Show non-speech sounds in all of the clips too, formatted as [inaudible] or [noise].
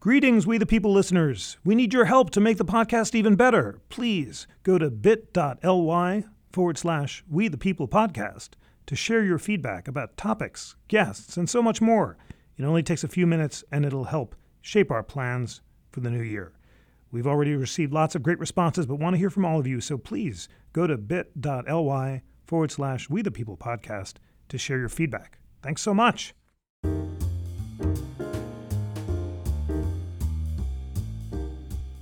Greetings, We the People listeners. We need your help to make the podcast even better. Please go to bit.ly forward slash We the People podcast to share your feedback about topics, guests, and so much more. It only takes a few minutes and it'll help shape our plans for the new year. We've already received lots of great responses, but want to hear from all of you, so please go to bit.ly forward slash We the People podcast to share your feedback. Thanks so much.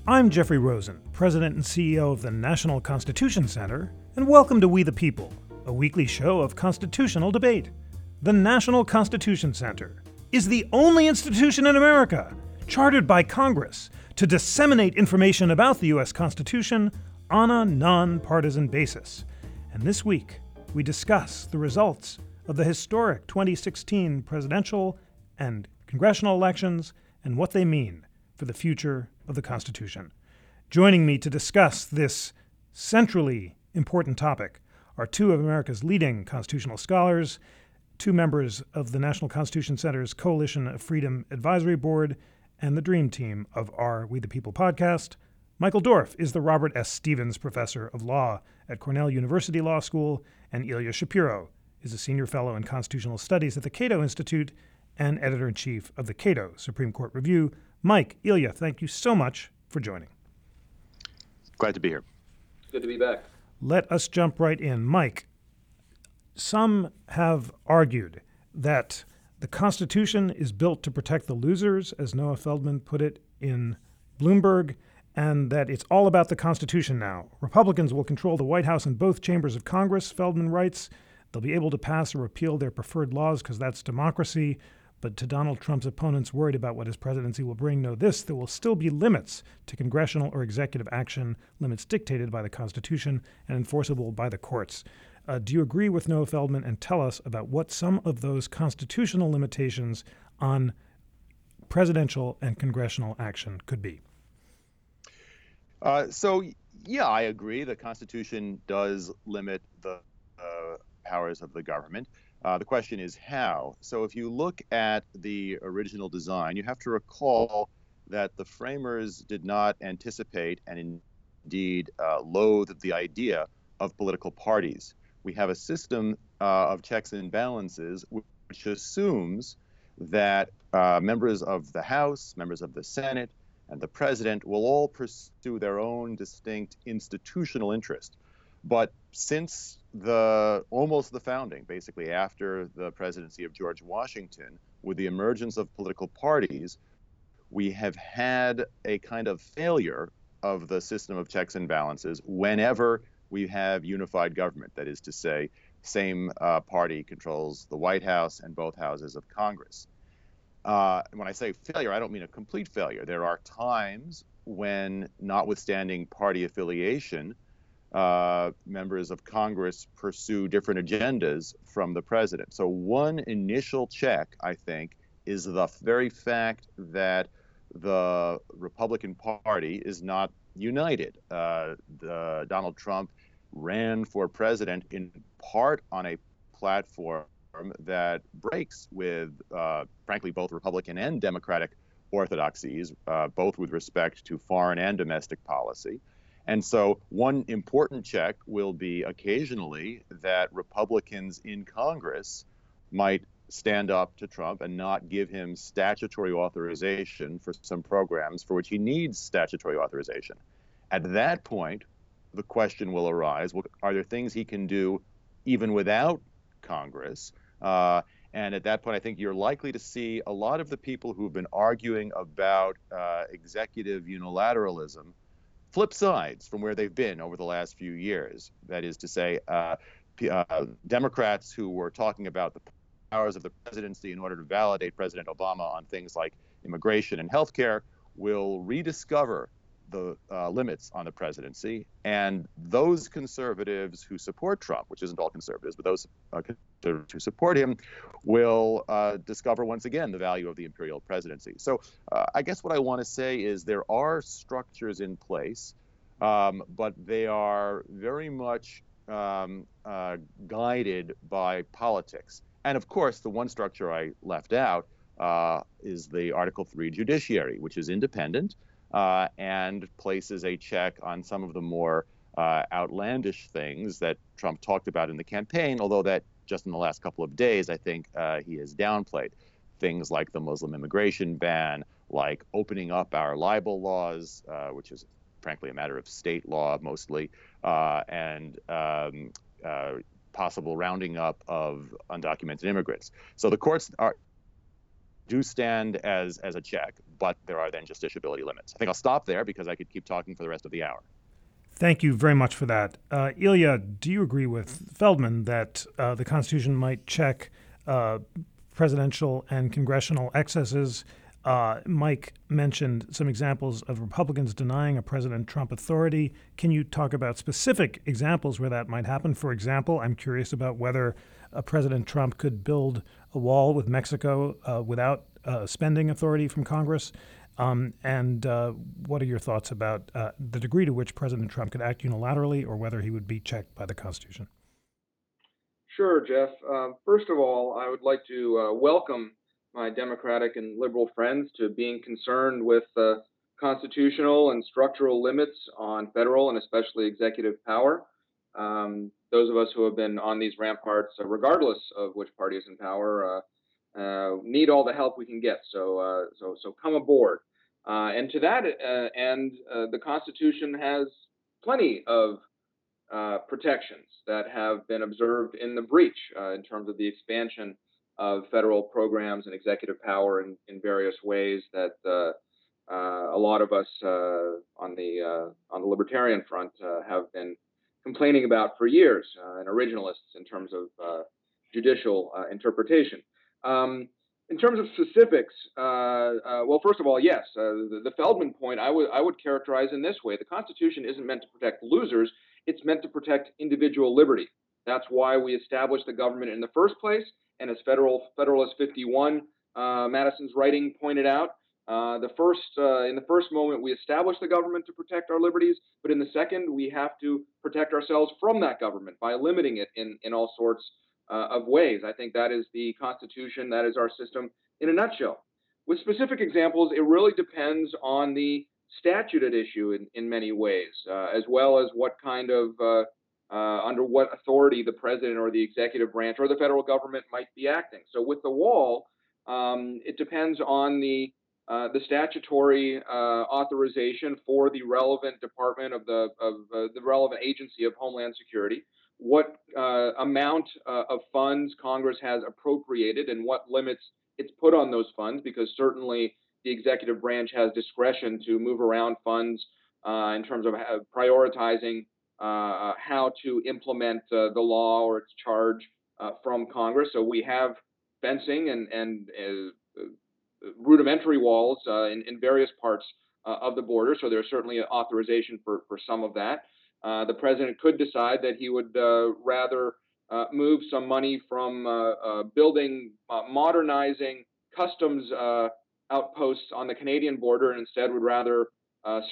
I'm Jeffrey Rosen, President and CEO of the National Constitution Center, and welcome to We the People, a weekly show of constitutional debate. The National Constitution Center is the only institution in America chartered by Congress to disseminate information about the U.S. Constitution on a nonpartisan basis. And this week, we discuss the results of the historic 2016 presidential and congressional elections and what they mean for the future of the Constitution. Joining me to discuss this centrally important topic are two of America's leading constitutional scholars, two members of the National Constitution Center's Coalition of Freedom Advisory Board, and the dream team of our We the People podcast. Michael Dorf is the Robert S. Stevens Professor of Law at Cornell University Law School, and Ilya Shapiro is a senior fellow in constitutional studies at the Cato Institute and editor in chief of the Cato Supreme Court Review. Mike, Ilya, thank you so much for joining. Glad to be here. Good to be back. Let us jump right in. Mike, some have argued that the Constitution is built to protect the losers, as Noah Feldman put it in Bloomberg, and that it's all about the Constitution now. Republicans will control the White House and both chambers of Congress, Feldman writes. They'll be able to pass or repeal their preferred laws because that's democracy. But to Donald Trump's opponents worried about what his presidency will bring, know this there will still be limits to congressional or executive action, limits dictated by the Constitution and enforceable by the courts. Uh, do you agree with Noah Feldman and tell us about what some of those constitutional limitations on presidential and congressional action could be? Uh, so, yeah, I agree. The Constitution does limit the uh, powers of the government. Uh, the question is how. So if you look at the original design, you have to recall that the framers did not anticipate and indeed uh, loathed the idea of political parties. We have a system uh, of checks and balances which assumes that uh, members of the House, members of the Senate, and the president will all pursue their own distinct institutional interest. But since the almost the founding, basically after the presidency of George Washington, with the emergence of political parties, we have had a kind of failure of the system of checks and balances whenever we have unified government. That is to say, same uh, party controls the White House and both houses of Congress. Uh, when I say failure, I don't mean a complete failure. There are times when, notwithstanding party affiliation, uh, members of Congress pursue different agendas from the president. So, one initial check, I think, is the very fact that the Republican Party is not united. Uh, the, Donald Trump ran for president in part on a platform that breaks with, uh, frankly, both Republican and Democratic orthodoxies, uh, both with respect to foreign and domestic policy. And so, one important check will be occasionally that Republicans in Congress might stand up to Trump and not give him statutory authorization for some programs for which he needs statutory authorization. At that point, the question will arise are there things he can do even without Congress? Uh, and at that point, I think you're likely to see a lot of the people who've been arguing about uh, executive unilateralism flip sides from where they've been over the last few years. That is to say, uh, uh, Democrats who were talking about the powers of the presidency in order to validate President Obama on things like immigration and health care will rediscover the uh, limits on the presidency. And those conservatives who support Trump, which isn't all conservatives, but those uh, conservatives who support him, will uh, discover once again the value of the imperial presidency. So uh, I guess what I want to say is there are structures in place, um, but they are very much um, uh, guided by politics. And of course, the one structure I left out uh, is the Article 3 judiciary, which is independent uh, and places a check on some of the more uh, outlandish things that Trump talked about in the campaign, although that just in the last couple of days, I think uh, he has downplayed. Things like the Muslim immigration ban, like opening up our libel laws, uh, which is frankly a matter of state law mostly, uh, and um, uh, possible rounding up of undocumented immigrants. So the courts are do stand as as a check, but there are then justiciability limits. I think I'll stop there because I could keep talking for the rest of the hour. Thank you very much for that. Uh, Ilya, do you agree with Feldman that uh, the Constitution might check uh, presidential and congressional excesses? Uh, Mike mentioned some examples of Republicans denying a President Trump authority. Can you talk about specific examples where that might happen? For example, I'm curious about whether a President Trump could build a wall with Mexico uh, without uh, spending authority from Congress. Um, and uh, what are your thoughts about uh, the degree to which President Trump could act unilaterally or whether he would be checked by the Constitution? Sure, Jeff. Um, first of all, I would like to uh, welcome my Democratic and liberal friends to being concerned with uh, constitutional and structural limits on federal and especially executive power. Um, those of us who have been on these ramparts, uh, regardless of which party is in power, uh, need all the help we can get. So, uh, so, so come aboard. Uh, and to that uh, end, uh, the Constitution has plenty of uh, protections that have been observed in the breach uh, in terms of the expansion of federal programs and executive power in, in various ways that a lot of us on the on the libertarian front have been complaining about for years, and originalists in terms of judicial interpretation. Um, in terms of specifics, uh, uh, well, first of all, yes, uh, the, the, Feldman point I would I would characterize in this way: the Constitution isn't meant to protect losers; it's meant to protect individual liberty. That's why we established the government in the first place. And as Federal Federalist 51, uh, Madison's writing pointed out, uh, the first uh, in the first moment we established the government to protect our liberties, but in the second we have to protect ourselves from that government by limiting it in in all sorts uh, of ways. I think that is the Constitution, that is our system in a nutshell. With specific examples, it really depends on the statute at issue in, in many ways, uh, as well as what kind of, uh, uh, under what authority the president or the executive branch or the federal government might be acting. So with the wall, um, it depends on the uh, the statutory uh, authorization for the relevant department of the of uh, the relevant agency of Homeland Security what uh, amount uh, of funds Congress has appropriated and what limits it's put on those funds, because certainly the executive branch has discretion to move around funds uh, in terms of prioritizing uh, how to implement uh, the law or its charge uh, from Congress. So we have fencing and, and rudimentary walls in, in, various parts of the border. So there's certainly an authorization for, for some of that. Uh, the president could decide that he would uh, rather uh, move some money from building, modernizing customs outposts on the Canadian border and instead would rather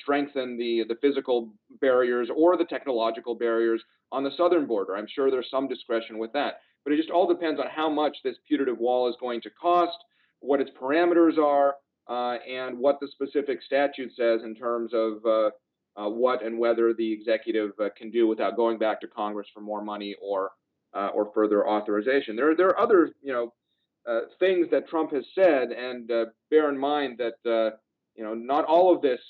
strengthen the the physical barriers or the technological barriers on the southern border. I'm sure there's some discretion with that, but it just all depends on how much this putative wall is going to cost, what its parameters are, uh, and what the specific statute says in terms of uh, uh, what and whether the executive uh, can do without going back to Congress for more money or uh, or further authorization. There there are other you know uh, things that Trump has said, and uh, bear in mind that uh, you know not all of this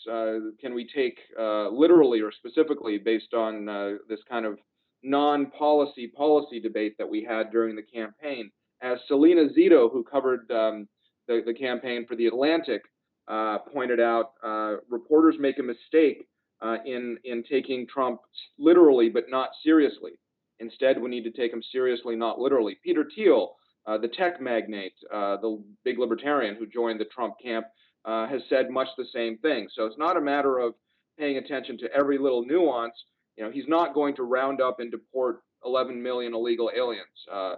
can we take literally or specifically based on this kind of non-policy policy debate that we had during the campaign. As Salena Zito, who covered um, the, the campaign for the Atlantic, pointed out, reporters make a mistake uh, in in taking Trump literally but not seriously. Instead, we need to take him seriously, not literally. Peter Thiel, uh, the tech magnate, uh, the big libertarian who joined the Trump camp, uh, has said much the same thing. So it's not a matter of paying attention to every little nuance. You know, he's not going to round up and deport 11 million illegal aliens. Uh,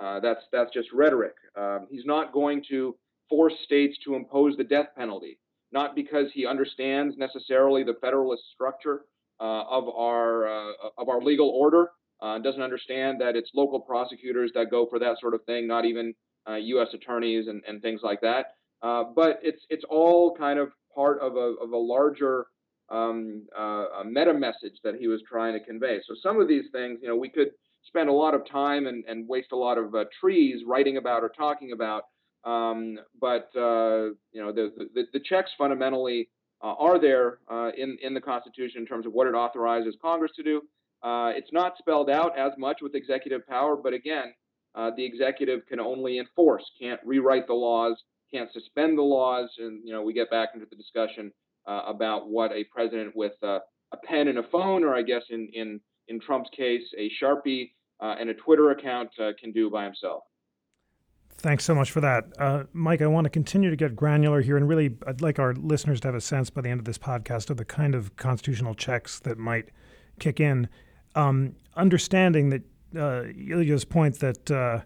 uh, that's that's just rhetoric. Um, he's not going to force states to impose the death penalty not because he understands necessarily the federalist structure uh, of our uh, of our legal order. Uh, doesn't understand that it's local prosecutors that go for that sort of thing, not even U.S. attorneys and, and things like that. but it's it's all kind of part of a of a larger um, a meta message that he was trying to convey. So some of these things, you know, we could spend a lot of time and, and waste a lot of uh, trees writing about or talking about. Um, but uh, you know, the, the, the checks fundamentally uh, are there uh, in in the Constitution in terms of what it authorizes Congress to do. Uh, it's not spelled out as much with executive power, but again, uh, the executive can only enforce, can't rewrite the laws, can't suspend the laws, and you know, we get back into the discussion about what a president with a pen and a phone, or I guess in in in Trump's case, a sharpie uh, and a Twitter account uh, can do by himself. Thanks so much for that. Uh, Mike, I want to continue to get granular here, and really, I'd like our listeners to have a sense by the end of this podcast of the kind of constitutional checks that might kick in. Um, understanding that uh, Ilya's point that uh,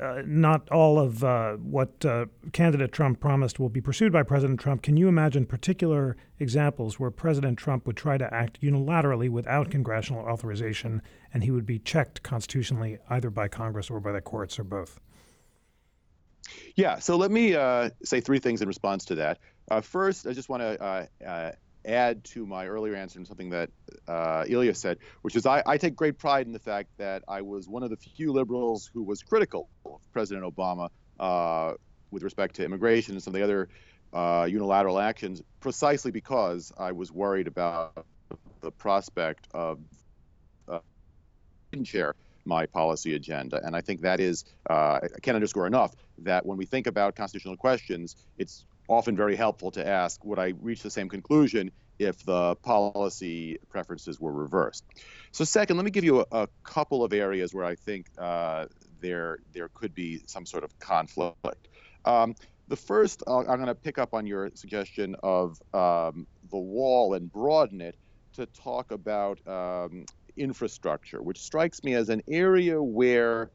uh, not all of uh, what uh, candidate Trump promised will be pursued by President Trump. Can you imagine particular examples where President Trump would try to act unilaterally without congressional authorization and he would be checked constitutionally either by Congress or by the courts or both? Yeah, so let me uh, say three things in response to that. Uh, first, I just want to add to my earlier answer and something that uh, Ilya said, which is I, I, take great pride in the fact that I was one of the few liberals who was critical of President Obama uh, with respect to immigration and some of the other uh, unilateral actions, precisely because I was worried about the prospect of uh, share my policy agenda. And I think that is, uh, I can't underscore enough that when we think about constitutional questions, it's often very helpful to ask would I reach the same conclusion if the policy preferences were reversed? So, second, let me give you a, a couple of areas where I think uh, there there could be some sort of conflict. Um, the first, uh, I'm going to pick up on your suggestion of um, the wall and broaden it to talk about um, infrastructure, which strikes me as an area where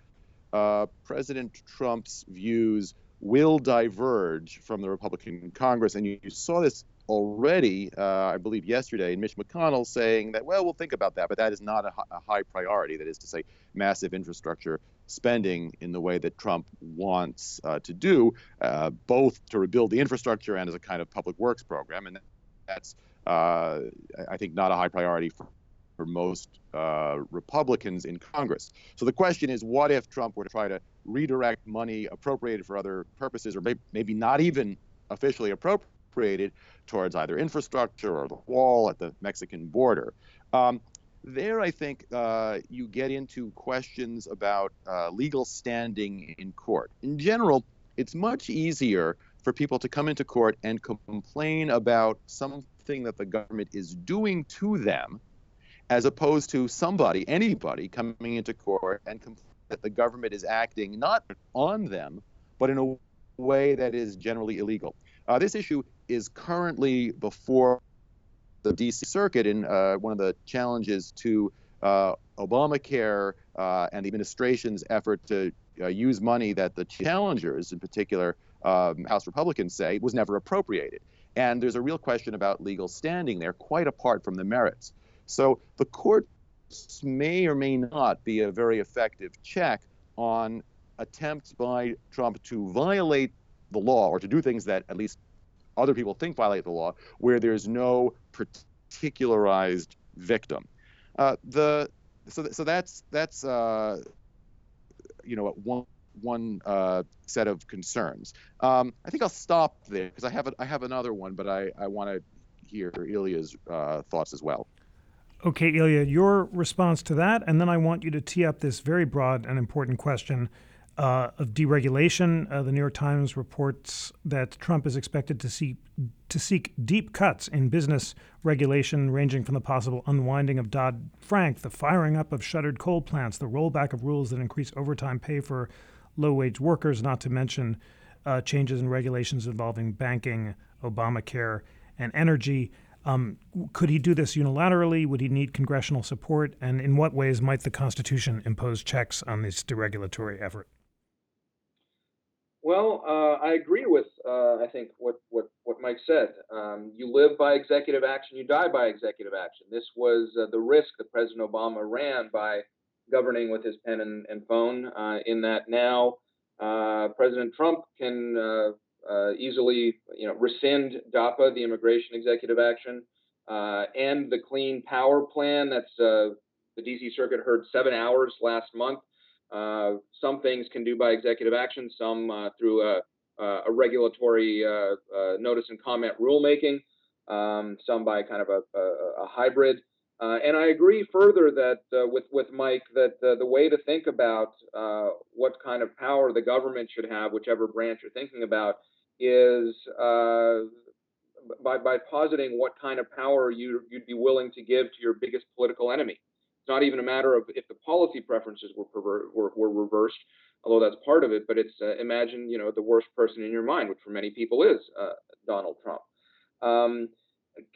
uh, President Trump's views will diverge from the Republican Congress. And you, you saw this already, uh, I believe, yesterday, in Mitch McConnell saying that, well, we'll think about that, but that is not a, a high priority. That is to say, massive infrastructure spending in the way that Trump wants uh, to do, uh, both to rebuild the infrastructure and as a kind of public works program. And that's, uh, I think, not a high priority for for most uh, Republicans in Congress. So the question is, what if Trump were to try to redirect money appropriated for other purposes, or maybe not even officially appropriated, towards either infrastructure or the wall at the Mexican border? Um, there, I think uh, you get into questions about uh, legal standing in court. In general, it's much easier for people to come into court and complain about something that the government is doing to them as opposed to somebody, anybody coming into court and that the government is acting not on them, but in a way that is generally illegal. Uh, this issue is currently before the D.C. Circuit, and uh, one of the challenges to uh, Obamacare uh, and the administration's effort to uh, use money that the challengers, in particular um, House Republicans, say was never appropriated. And there's a real question about legal standing there, quite apart from the merits. So the courts may or may not be a very effective check on attempts by Trump to violate the law or to do things that at least other people think violate the law, where there's no particularized victim. Uh, the so so that's that's uh, you know one one uh, set of concerns. Um, I think I'll stop there because I have a, I have another one, but I I want to hear Ilya's uh, thoughts as well. Okay, Ilya, your response to that, and then I want you to tee up this very broad and important question uh, of deregulation. Uh, the New York Times reports that Trump is expected to seek to seek deep cuts in business regulation, ranging from the possible unwinding of Dodd Frank, the firing up of shuttered coal plants, the rollback of rules that increase overtime pay for low-wage workers, not to mention uh, changes in regulations involving banking, Obamacare, and energy. Um, could he do this unilaterally? Would he need congressional support? And in what ways might the Constitution impose checks on this deregulatory effort? Well, uh, I agree with uh, I think what what what Mike said. Um, you live by executive action, you die by executive action. This was uh, the risk that President Obama ran by governing with his pen and, and phone. Uh, in that now Uh, President Trump can uh, uh, easily, you know, rescind DAPA, the Immigration Executive Action, and the Clean Power Plan. That's the D.C. Circuit heard seven hours last month. some things can do by executive action, some through a, a regulatory notice and comment rulemaking, um, some by kind of a, a, a hybrid. Uh, and I agree further that uh, with with Mike that uh, the way to think about uh, what kind of power the government should have, whichever branch you're thinking about, is uh, by by positing what kind of power you you'd be willing to give to your biggest political enemy. It's not even a matter of if the policy preferences were perver- were, were reversed, although that's part of it. But it's uh, imagine you know the worst person in your mind, which for many people is Donald Trump. Um,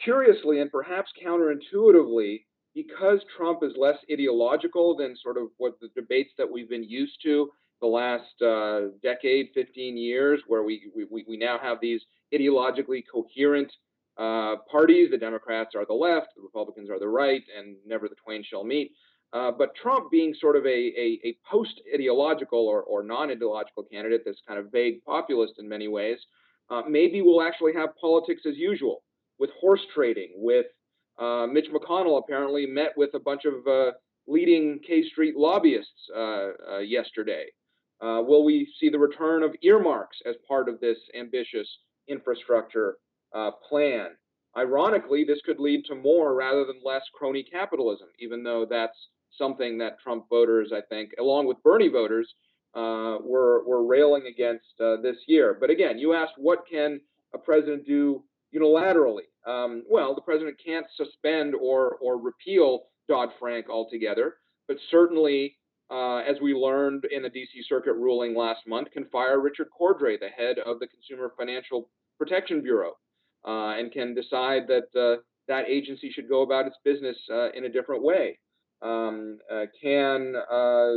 curiously and perhaps counterintuitively, because Trump is less ideological than sort of what the debates that we've been used to the last uh, decade, 15 years, where we, we, we now have these ideologically coherent uh, parties. The Democrats are the left, the Republicans are the right, and never the twain shall meet. Uh, but Trump being sort of a, a, a post ideological or, or non ideological candidate, this kind of vague populist in many ways, uh, maybe we'll actually have politics as usual with horse trading, with uh, Mitch McConnell apparently met with a bunch of uh, leading K Street lobbyists uh, uh yesterday. Uh, will we see the return of earmarks as part of this ambitious infrastructure uh, plan? Ironically, this could lead to more rather than less crony capitalism, even though that's something that Trump voters, I think, along with Bernie voters, were, were railing against this year. But again, you asked what can a president do unilaterally. Um, well, the president can't suspend or or repeal Dodd Frank altogether, but certainly, uh, as we learned in the D.C. Circuit ruling last month, can fire Richard Cordray, the head of the Consumer Financial Protection Bureau, uh, and can decide that uh, that agency should go about its business uh, in a different way. Um, uh, can uh,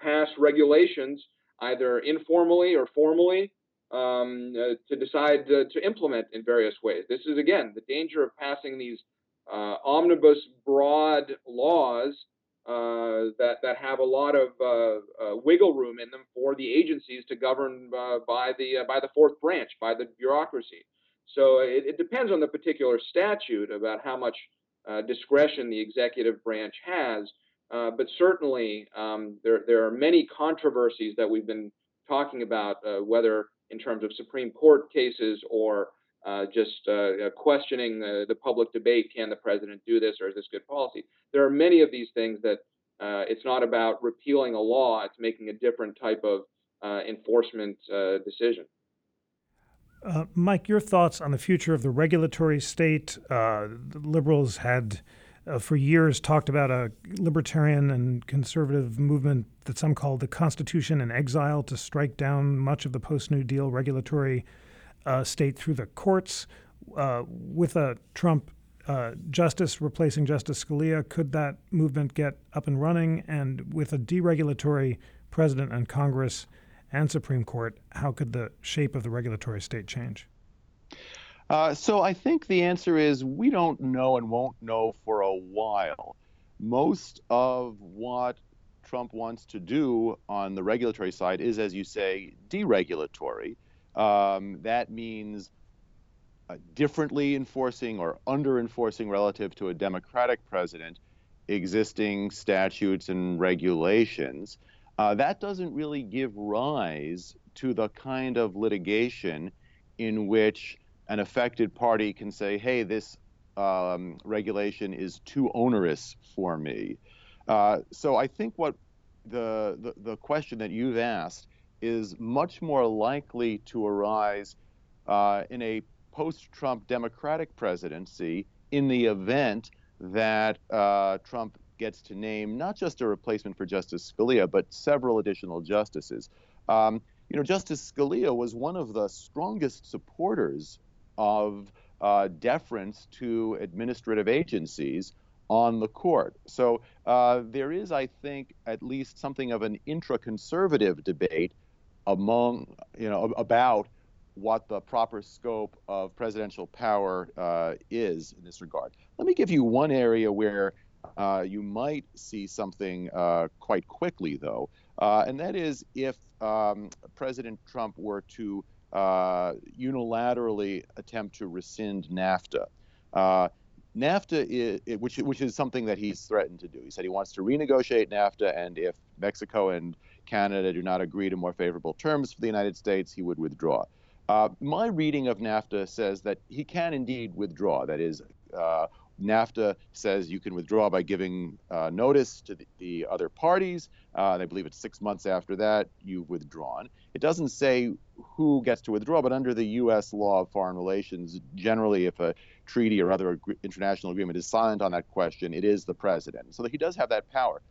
pass regulations either informally or formally um, uh, to decide uh, to implement in various ways. This is, again, the danger of passing these uh, omnibus broad laws uh, that, that have a lot of uh, wiggle room in them for the agencies to govern by, the, by the fourth branch, by the bureaucracy. So it, it, depends on the particular statute about how much discretion the executive branch has. but certainly, um, there, there are many controversies that we've been talking about, whether in terms of Supreme Court cases or uh, just uh, questioning the, the, public debate can the president do this or is this good policy? There are many of these things that uh, it's not about repealing a law, it's making a different type of uh, enforcement uh, decision. Uh, Mike, your thoughts on the future of the regulatory state? the liberals had uh, for years talked about a libertarian and conservative movement that some called the Constitution in exile to strike down much of the post New Deal regulatory uh, state through the courts. Uh, with a Trump uh, justice replacing Justice Scalia, could that movement get up and running? And with a deregulatory president and Congress and Supreme Court, how could the shape of the regulatory state change? Uh, so I think the answer is we don't know and won't know for a while. Most of what Trump wants to do on the regulatory side is, as you say, deregulatory. Um, that means uh, differently enforcing or under enforcing relative to a Democratic president existing statutes and regulations. Uh, that doesn't really give rise to the kind of litigation in which an affected party can say, hey, this um, regulation is too onerous for me. Uh, so I think what the, the, the question that you've asked is much more likely to arise uh, in a post-Trump Democratic presidency in the event that uh, Trump gets to name not just a replacement for Justice Scalia, but several additional justices. Um, you know, Justice Scalia was one of the strongest supporters of uh, deference to administrative agencies on the court. So uh, there is, I think, at least something of an intra-conservative debate among, you know, about what the proper scope of presidential power uh, is in this regard. Let me give you one area where uh, you might see something uh, quite quickly, though. uh, and that is if um, President Trump were to uh, unilaterally attempt to rescind NAFTA. Uh, NAFTA, is, which which is something that he's threatened to do. He said he wants to renegotiate NAFTA, and if Mexico and Canada do not agree to more favorable terms for the United States, he would withdraw. Uh, my reading of NAFTA says that he can indeed withdraw. That is, uh, NAFTA says you can withdraw by giving uh, notice to the, the other parties. Uh, I believe it's six months after that you've withdrawn. It doesn't say who gets to withdraw, but under the U.S. law of foreign relations, generally, if a treaty or other ag- international agreement is silent on that question, it is the president. So he does have that power.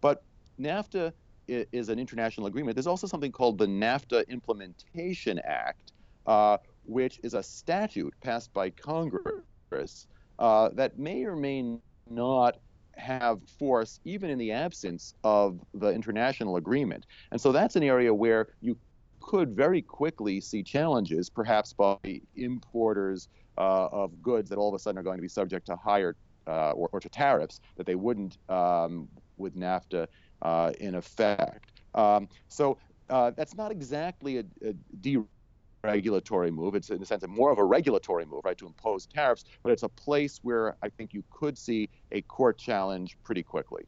But NAFTA is an international agreement. There's also something called the NAFTA Implementation Act, uh, which is a statute passed by Congress uh, that may or may not have force even in the absence of the international agreement. And so that's an area where you could very quickly see challenges, perhaps by importers uh, of goods that all of a sudden are going to be subject to higher uh, or, or, to tariffs that they wouldn't um, with NAFTA uh, in effect. Um, so uh, that's not exactly a, a deregulatory move. It's in a sense more of a regulatory move, right, to impose tariffs. But it's a place where I think you could see a court challenge pretty quickly.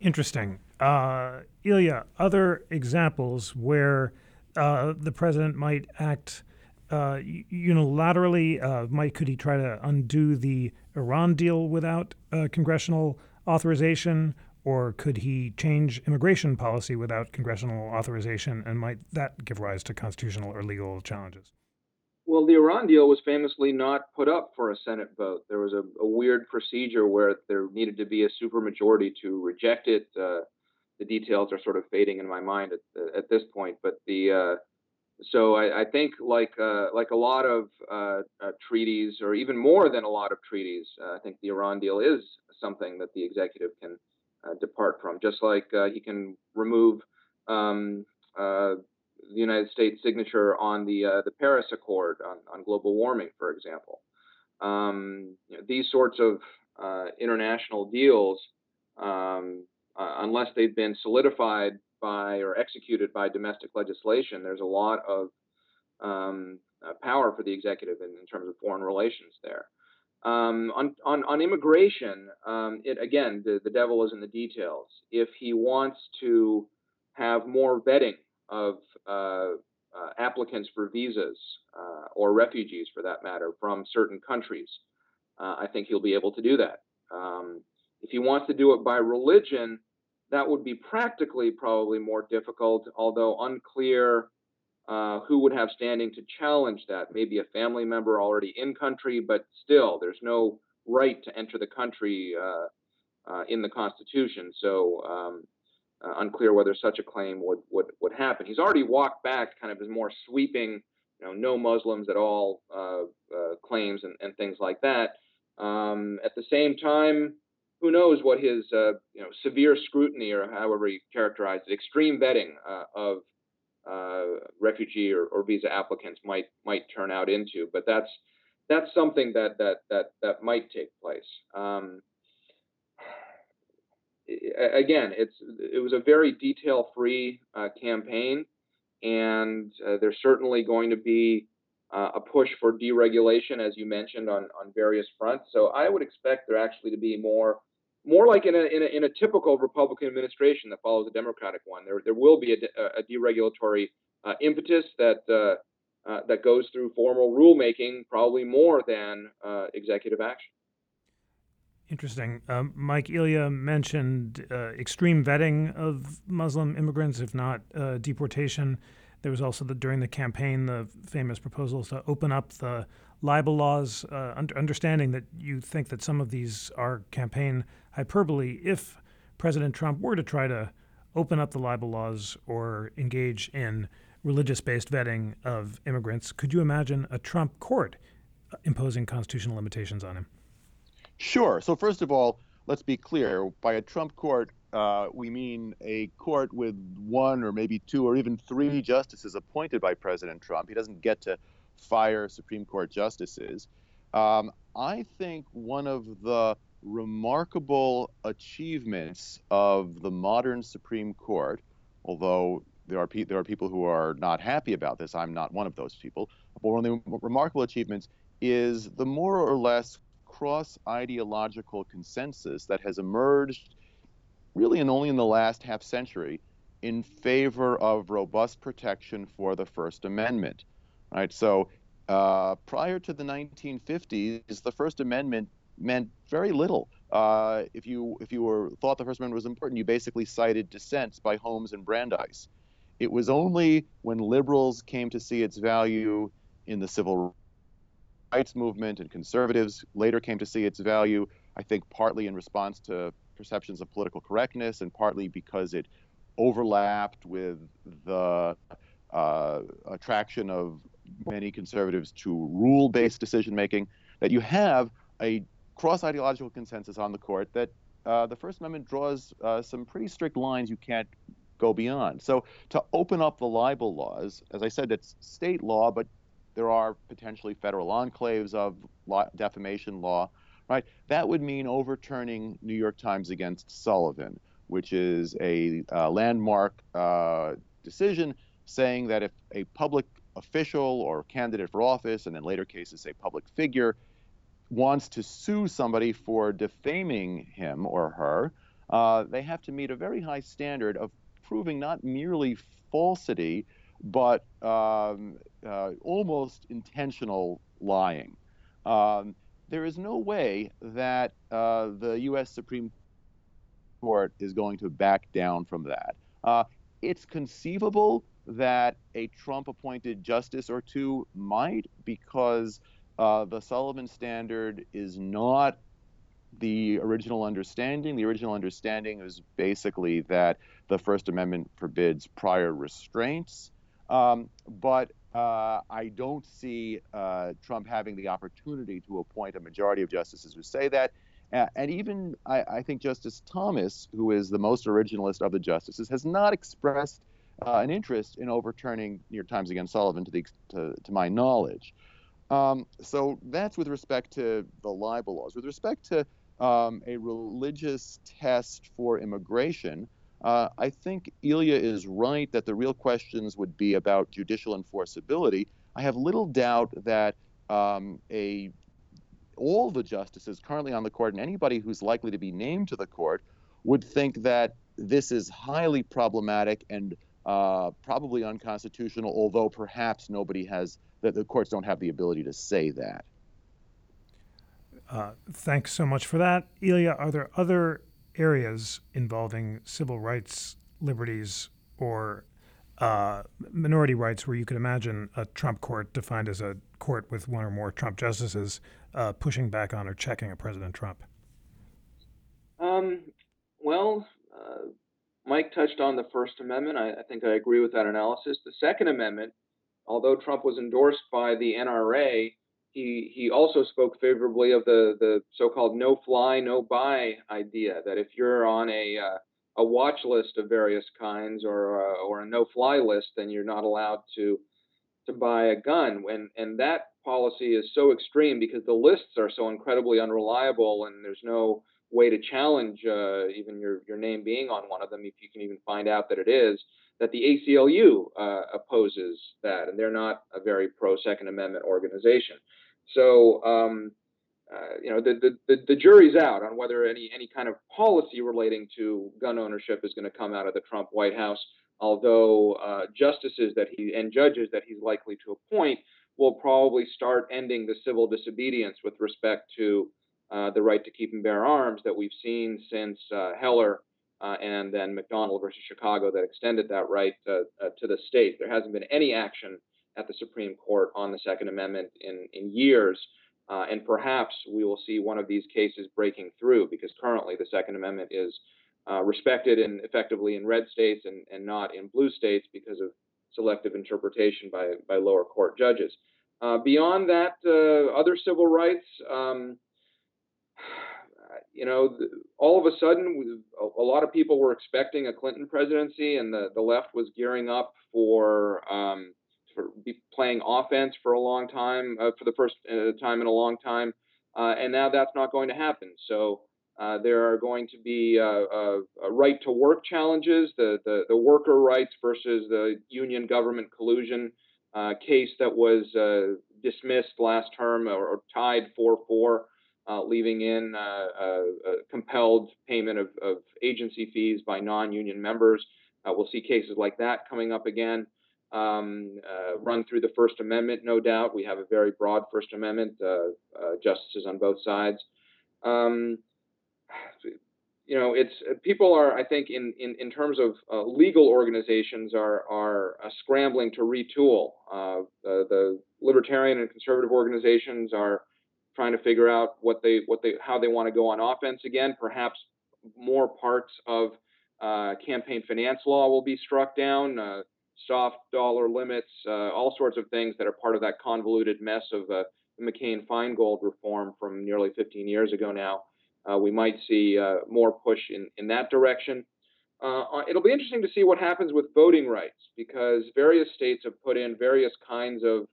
Interesting, uh, Ilya. Other examples where uh, the president might act uh, unilaterally. Uh, might could he try to undo the Iran deal without uh, congressional authorization, or could he change immigration policy without congressional authorization, and might that give rise to constitutional or legal challenges? Well, the Iran deal was famously not put up for a Senate vote. There was a, a weird procedure where there needed to be a supermajority to reject it. Uh, the details are sort of fading in my mind at, at this point, but the uh, so I, I, think like uh, like a lot of uh, uh, treaties, or even more than a lot of treaties, uh, I think the Iran deal is something that the executive can depart from. Just like uh, he can remove um, the United States signature on the the Paris Accord on, on global warming, for example. Um, you know, these sorts of international deals, um, unless they've been solidified by or executed by domestic legislation, there's a lot of um, uh, power for the executive in, in, terms of foreign relations there. Um, on, on, on, immigration, um, it again, the, the devil is in the details. If he wants to have more vetting of uh, uh, applicants for visas uh, or refugees, for that matter, from certain countries, uh, I think he'll be able to do that. Um, if he wants to do it by religion, that would be practically probably more difficult, although unclear uh, who would have standing to challenge that. Maybe a family member already in country, but still, there's no right to enter the country uh, uh, in the Constitution. So um, uh, unclear whether such a claim would, would would happen. He's already walked back kind of his more sweeping, you know, no Muslims at all claims and, and things like that. Um, at the same time, who knows what his uh, you know severe scrutiny or however he characterized it, extreme vetting uh, of uh, refugee or, or, visa applicants might might turn out into. But that's that's something that that that that might take place. Um, again, it's it was a very detail-free uh, campaign, and uh, there's certainly going to be uh, a push for deregulation, as you mentioned, on on various fronts. So I would expect there actually to be more more like in a, in a, in a typical Republican administration that follows a Democratic one. There there will be a, a deregulatory uh, impetus that uh, uh, that goes through formal rulemaking, probably more than uh, executive action. Interesting. Um, Mike Ilya mentioned uh, extreme vetting of Muslim immigrants, if not deportation. There was also the, during the campaign the famous proposals to open up the libel laws, uh, under, understanding that you think that some of these are campaign hyperbole. If President Trump were to try to open up the libel laws or engage in religious based vetting of immigrants, could you imagine a Trump court imposing constitutional limitations on him? Sure. So, first of all, let's be clear by a Trump court, uh, we mean a court with one or maybe two or even three justices appointed by President Trump. He doesn't get to fire Supreme Court justices. Um, I think one of the remarkable achievements of the modern Supreme Court although there are pe- there are people who are not happy about this. I'm not one of those people. But one of the remarkable achievements is the more or less cross ideological consensus that has emerged really and only in the last half century in favor of robust protection for the First Amendment. Right. So uh, prior to the 1950s, the First Amendment meant very little. Uh, if you if you were thought the First Amendment was important, you basically cited dissents by Holmes and Brandeis. It was only when liberals came to see its value in the civil rights movement and conservatives later came to see its value, I think partly in response to perceptions of political correctness and partly because it overlapped with the uh, attraction of many conservatives to rule based decision making, that you have a cross ideological consensus on the court that uh, the First Amendment draws uh, some pretty strict lines you can't go beyond. So to open up the libel laws, as I said, it's state law, but there are potentially federal enclaves of law, defamation law, right? That would mean overturning New York Times against Sullivan, which is a uh, landmark uh, decision saying that if a public official or candidate for office, and in later cases, a public figure, wants to sue somebody for defaming him or her, uh, they have to meet a very high standard of proving not merely falsity, but um, uh, almost intentional lying. Um, there is no way that uh, the U.S. Supreme Court is going to back down from that. Uh, it's conceivable that a Trump appointed justice or two might, because uh, the Sullivan Standard is not the original understanding. The original understanding is basically that the First Amendment forbids prior restraints. Um, but uh, I don't see uh, Trump having the opportunity to appoint a majority of justices who say that. And even I, I, think Justice Thomas, who is the most originalist of the justices, has not expressed uh, an interest in overturning New York Times against Sullivan, to, the, to, to my knowledge. Um, so that's with respect to the libel laws. With respect to um, a religious test for immigration, uh, I think Ilya is right that the real questions would be about judicial enforceability. I have little doubt that um, a all the justices currently on the court and anybody who's likely to be named to the court would think that this is highly problematic and uh, probably unconstitutional, although perhaps nobody has that the courts don't have the ability to say that. Uh, thanks so much for that, Ilya. Are there other areas involving civil rights, liberties, or uh, minority rights where you could imagine a Trump court defined as a court with one or more Trump justices uh, pushing back on or checking a President Trump? Um, well, Mike touched on the First Amendment. I, I, think I agree with that analysis. The Second Amendment, although Trump was endorsed by the NRA, he he also spoke favorably of the the so-called no fly no buy idea that if you're on a uh, a watch list of various kinds or uh, or a no fly list then you're not allowed to to buy a gun and and that policy is so extreme because the lists are so incredibly unreliable and there's no way to challenge uh, even your your name being on one of them if you can even find out that it is that the ACLU uh, opposes that and they're not a very pro second amendment organization. So, um, uh, you know, the, the, the, jury's out on whether any, any kind of policy relating to gun ownership is going to come out of the Trump White House, although uh, justices that he and judges that he's likely to appoint will probably start ending the civil disobedience with respect to uh, the right to keep and bear arms that we've seen since uh, Heller uh, and then McDonald versus Chicago that extended that right uh, to the state. There hasn't been any action at the Supreme Court on the Second Amendment in, in years. Uh, and perhaps we will see one of these cases breaking through because currently the Second Amendment is uh, respected and effectively in red states and, and not in blue states because of selective interpretation by, by lower court judges. Uh, beyond that, uh, other civil rights, um, you know, all of a sudden, a, lot of people were expecting a Clinton presidency, and the, the left was gearing up for um, for playing offense for a long time, uh, for the first uh, time in a long time, uh, and now that's not going to happen. So Uh, there are going to be uh, right to work challenges, the, the, the, worker rights versus the union government collusion uh, case that was uh, dismissed last term or, or tied 4 4, uh, leaving in compelled payment of, of, agency fees by non union members. we'll see cases like that coming up again. Um, run through the First Amendment, no doubt. We have a very broad First Amendment, justices on both sides. Um, you know, it's people are, I think, in in, in terms of uh, legal organizations, are are uh, scrambling to retool. Uh, the libertarian and conservative organizations are trying to figure out what they what they how they want to go on offense again. Perhaps more parts of uh, campaign finance law will be struck down. Uh, soft dollar limits, uh, all sorts of things that are part of that convoluted mess of the McCain-Feingold reform from nearly 15 years ago now uh, we might see uh, more push in, in that direction. Uh, it'll be interesting to see what happens with voting rights because various states have put in various kinds of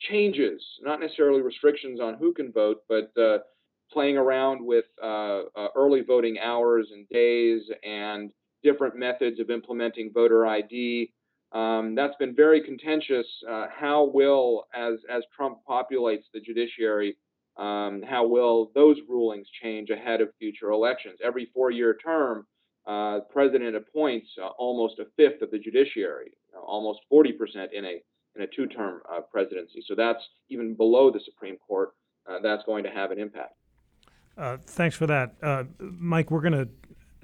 changes, not necessarily restrictions on who can vote, but uh, playing around with uh, uh, early voting hours and days and different methods of implementing voter ID. Um, that's been very contentious. how will, as as Trump populates the judiciary, um, how will those rulings change ahead of future elections? Every four-year term, uh, president appoints uh, almost a fifth of the judiciary, almost 40% in a in a two-term uh, presidency. So that's even below the Supreme Court. Uh, that's going to have an impact. Uh, thanks for that, uh, Mike. We're going to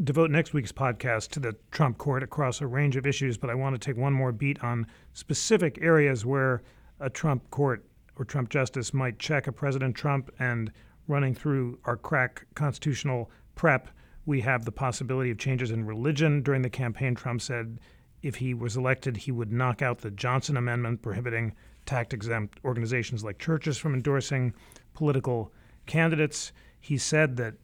devote next week's podcast to the Trump court across a range of issues, but I want to take one more beat on specific areas where a Trump court or Trump justice might check a President Trump and running through our crack constitutional prep, we have the possibility of changes in religion. During the campaign, Trump said if he was elected, he would knock out the Johnson Amendment prohibiting tax exempt organizations like churches from endorsing political candidates. He said that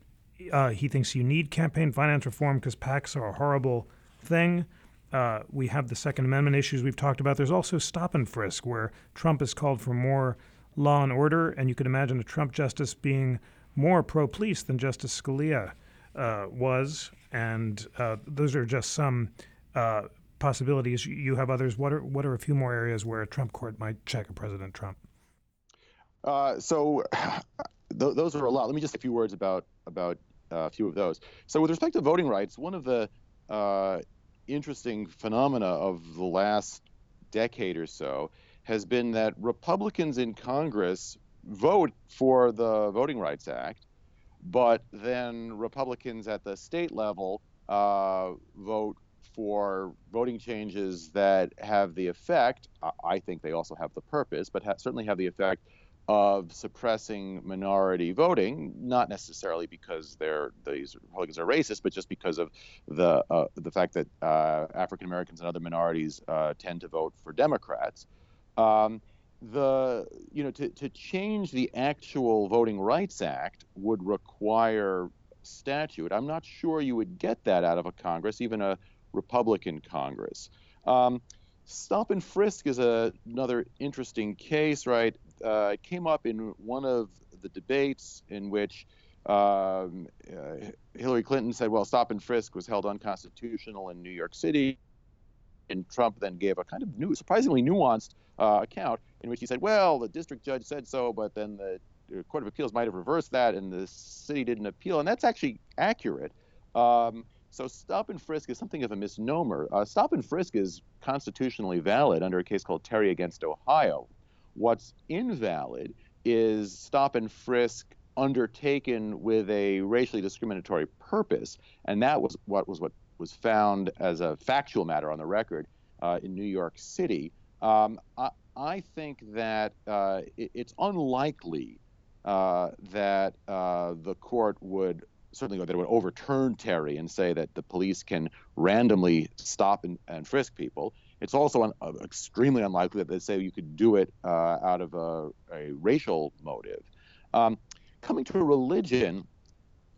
uh, he thinks you need campaign finance reform because PACs are a horrible thing. Uh, we have the Second Amendment issues we've talked about. There's also stop and frisk, where Trump has called for more law and order, and you can imagine a Trump justice being more pro police than Justice Scalia uh, was. And uh, those are just some uh, possibilities. You have others. What are what are a few more areas where a Trump court might check a President Trump? Uh, so [sighs] th- those are a lot. Let me just a few words about about a few of those. So with respect to voting rights, one of the interesting phenomena of the last decade or so has been that Republicans in Congress vote for the Voting Rights Act, but then Republicans at the state level uh, vote for voting changes that have the effect, I think they also have the purpose, but ha- certainly have the effect of suppressing minority voting, not necessarily because they're these Republicans are racist, but just because of the uh, the fact that uh, African Americans and other minorities uh, tend to vote for Democrats. Um, the you know to, to change the actual Voting Rights Act would require statute. I'm not sure you would get that out of a Congress, even a Republican Congress. Um, Stop and frisk is a, another interesting case, right? Uh, it came up in one of the debates in which um, uh, Hillary Clinton said, well, stop and frisk was held unconstitutional in New York City. And Trump then gave a kind of new, surprisingly nuanced uh, account in which he said, well, the district judge said so, but then the Court of Appeals might have reversed that and the city didn't appeal. And that's actually accurate. Um, so stop and frisk is something of a misnomer. Uh, stop and frisk is constitutionally valid under a case called Terry against Ohio. What's invalid is stop and frisk undertaken with a racially discriminatory purpose, and that was what was what was found as a factual matter on the record uh, in New York City. Um, I, I, think that uh, it, it's unlikely uh, that uh, the court would certainly that would overturn Terry and say that the police can randomly stop and, and frisk people. It's also un, uh, extremely unlikely that they say you could do it uh, out of a, a racial motive. Um, coming to religion,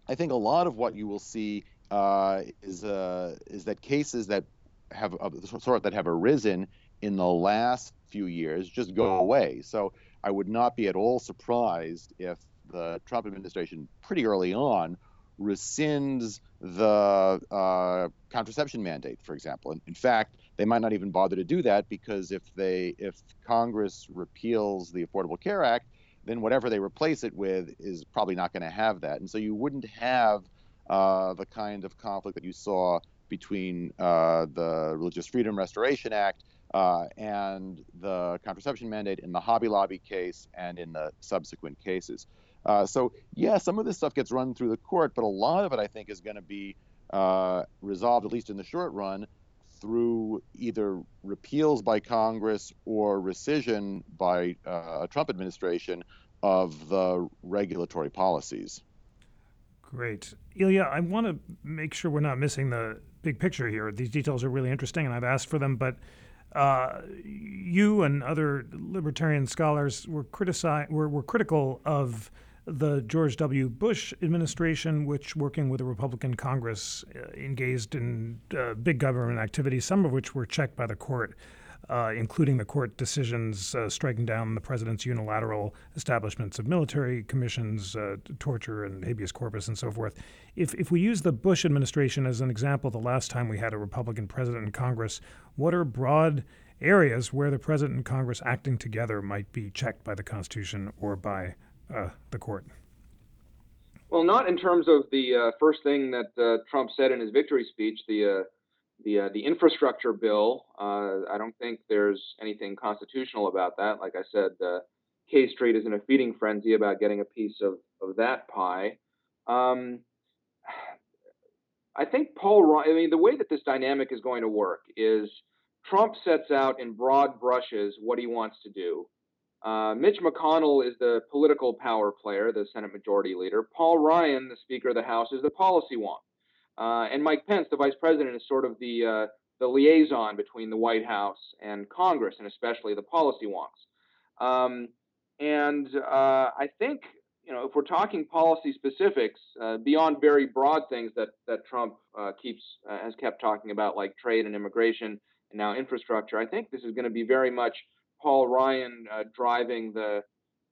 I think a lot of what you will see uh, is uh, is that cases that have of the sort that have arisen in the last few years just go away. So I would not be at all surprised if the Trump administration pretty early on rescinds the uh, contraception mandate, for example. In, in fact, they might not even bother to do that because if they if Congress repeals the Affordable Care Act, then whatever they replace it with is probably not going to have that, and so you wouldn't have uh, the kind of conflict that you saw between uh, the Religious Freedom Restoration Act uh, and the contraception mandate in the Hobby Lobby case and in the subsequent cases. Uh, so, yeah, some of this stuff gets run through the court, but a lot of it, I think, is going to be uh, resolved, at least in the short run, through either repeals by Congress or rescission by uh, a Trump administration of the regulatory policies. Great. Ilya, I want to make sure we're not missing the big picture here. These details are really interesting, and I've asked for them, but uh, you and other libertarian scholars were, critici- were, were critical of the George W. Bush administration, which, working with a Republican Congress, uh, engaged in uh, big government activities, some of which were checked by the court uh, including the court decisions uh, striking down the president's unilateral establishments of military commissions, uh, torture, and habeas corpus, and so forth. If, if we use the Bush administration as an example, the last time we had a Republican president in Congress, what are broad areas where the president and Congress acting together might be checked by the Constitution or by uh, the court? Well, not in terms of the uh, first thing that uh, Trump said in his victory speech, the the uh, the infrastructure bill. Uh, I don't think there's anything constitutional about that. Like I said, uh, K Street is in a feeding frenzy about getting a piece of of that pie. Um, I think Paul. I mean, the way that this dynamic is going to work is Trump sets out in broad brushes what he wants to do. Uh, Mitch McConnell is the political power player, the Senate Majority Leader. Paul Ryan, the Speaker of the House, is the policy wonk. Uh, and Mike Pence, the vice president, is sort of the uh, the liaison between the White House and Congress, and especially the policy wonks. Um, and uh, I think you know if we're talking policy specifics uh, beyond very broad things that that Trump uh, keeps has kept talking about, like trade and immigration, and now infrastructure, I think this is going to be very much Paul Ryan driving the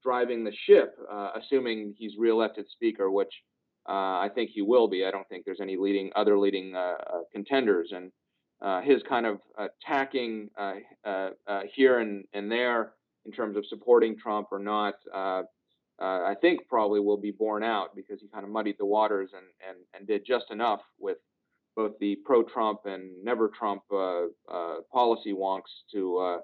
driving the ship, assuming he's reelected Speaker, which uh, I think he will be. I don't think there's any leading other leading uh, uh, contenders, and his kind of tacking here and, and there in terms of supporting Trump or not, I think probably will be borne out because he kind of muddied the waters and, and, and did just enough with both the pro-Trump and never-Trump uh, uh, policy wonks to uh,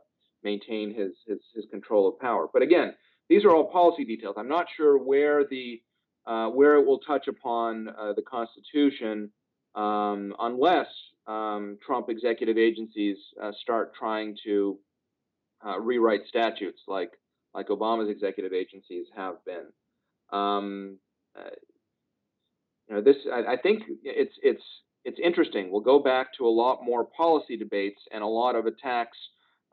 maintain his, his, his control of power. But again, these are all policy details. I'm not sure where the uh, where it will touch upon uh, the Constitution um, unless um, Trump executive agencies uh, start trying to uh, rewrite statutes like like Obama's executive agencies have been. Um, uh, you know, this I, I, think it's it's it's interesting. We'll go back to a lot more policy debates and a lot of attacks.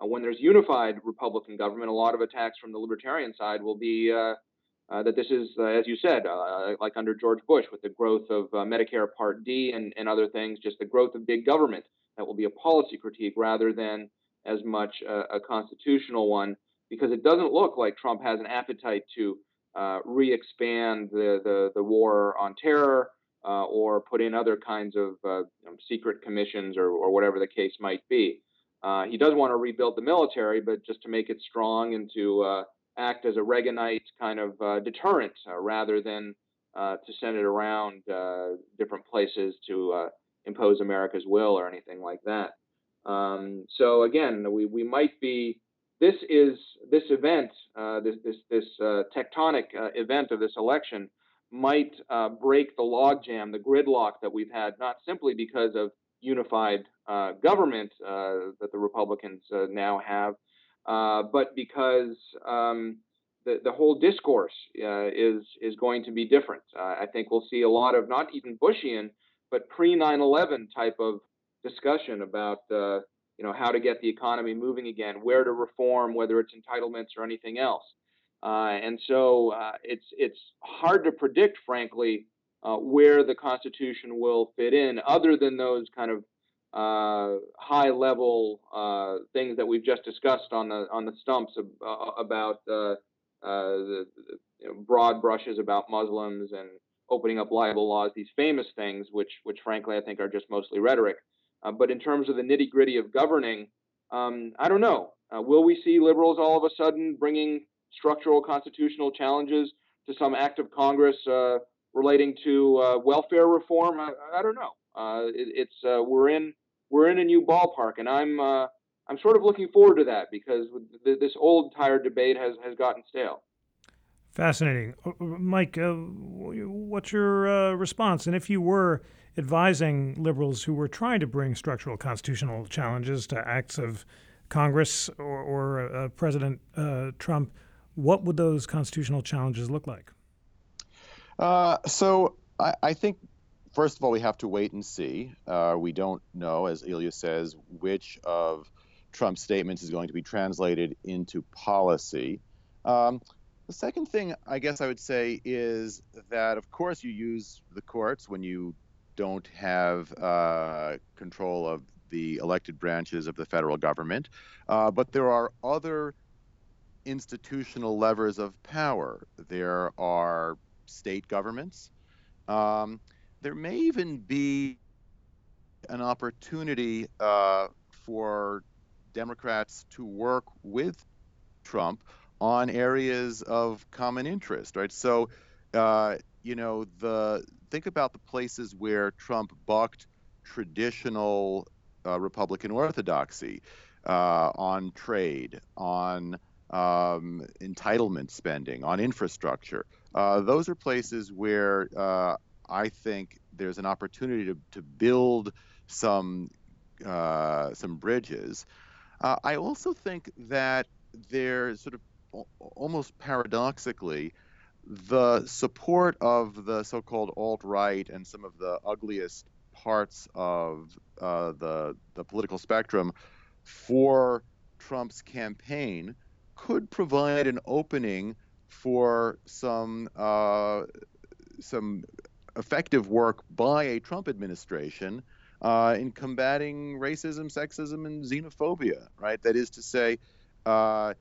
When there's unified Republican government, a lot of attacks from the libertarian side will be uh, that this is, uh, as you said, uh, like under George Bush, with the growth of uh, Medicare Part D and, and other things, just the growth of big government. That will be a policy critique rather than as much a, a constitutional one, because it doesn't look like Trump has an appetite to uh, re-expand the, the, the war on terror uh, or put in other kinds of you know, secret commissions or, or whatever the case might be. He does want to rebuild the military, but just to make it strong and to act as a Reaganite kind of uh, deterrent uh, rather than uh, to send it around uh, different places to uh, impose America's will or anything like that. Um, so again, we, we might be. This is this event, uh, this this this tectonic event of this election might break the logjam, the gridlock that we've had, not simply because of unified government that the Republicans now have, uh, but because um, the, the whole discourse uh, is is going to be different. Uh, I think we'll see a lot of not even Bushian, but pre 9/11 type of discussion about uh, you know how to get the economy moving again, where to reform, whether it's entitlements or anything else. Uh, and so it's it's hard to predict, frankly, where the Constitution will fit in, other than those kind of uh, high level uh, things that we've just discussed on the on the stumps of, uh, about uh, uh, the, the you know, broad brushes about Muslims and opening up libel laws, these famous things, which which frankly I think are just mostly rhetoric. Uh, but in terms of the nitty gritty of governing, um, I don't know. Uh, will we see liberals all of a sudden bringing structural constitutional challenges to some act of Congress uh, relating to uh, welfare reform? I, I don't know. Uh, it, it's uh, we're in we're in a new ballpark, and I'm I'm sort of looking forward to that because this old tired debate has has gotten stale. Fascinating, Mike. what's your response? And if you were advising liberals who were trying to bring structural constitutional challenges to acts of Congress or, or uh, President uh, Trump, what would those constitutional challenges look like? Uh, so I, I, think, first of all, we have to wait and see. Uh, we don't know, as Ilya says, which of Trump's statements is going to be translated into policy. Um, the second thing I guess I would say is that, of course, you use the courts when you don't have uh, control of the elected branches of the federal government, uh, but there are other institutional levers of power. There are state governments. Um, there may even be an opportunity uh, for Democrats to work with Trump on areas of common interest, right? So, uh, you know, the think about the places where Trump bucked traditional uh, Republican orthodoxy uh, on trade, on um, entitlement spending, on infrastructure. Uh, those are places where uh, I think there's an opportunity to, to build some uh, some bridges. Uh, I also think that there's sort of almost paradoxically the support of the so-called alt-right and some of the ugliest parts of uh, the the political spectrum for Trump's campaign could provide an opening for some uh, some effective work by a Trump administration uh, in combating racism, sexism, and xenophobia. Right. That is to say. Uh,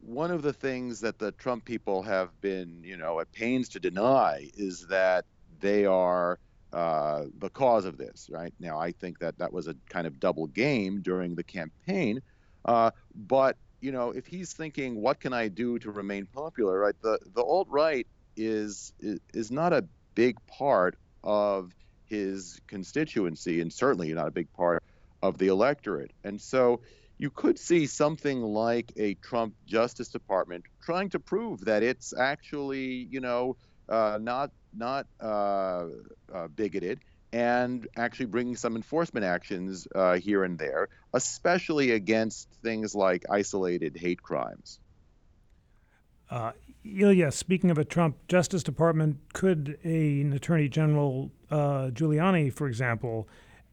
one of the things that the Trump people have been, you know, at pains to deny is that they are uh, the cause of this. Right now, I think that that was a kind of double game during the campaign. Uh, but you know, if he's thinking, what can I do to remain popular? Right, the the alt right is, is not a big part of his constituency, and certainly not a big part of the electorate. And so you could see something like a Trump Justice Department trying to prove that it's actually, you know, uh, not not uh, uh, bigoted and actually bringing some enforcement actions uh, here and there, especially against things like isolated hate crimes. Uh, Ilya, speaking of a Trump Justice Department, could a, an Attorney General uh, Giuliani, for example,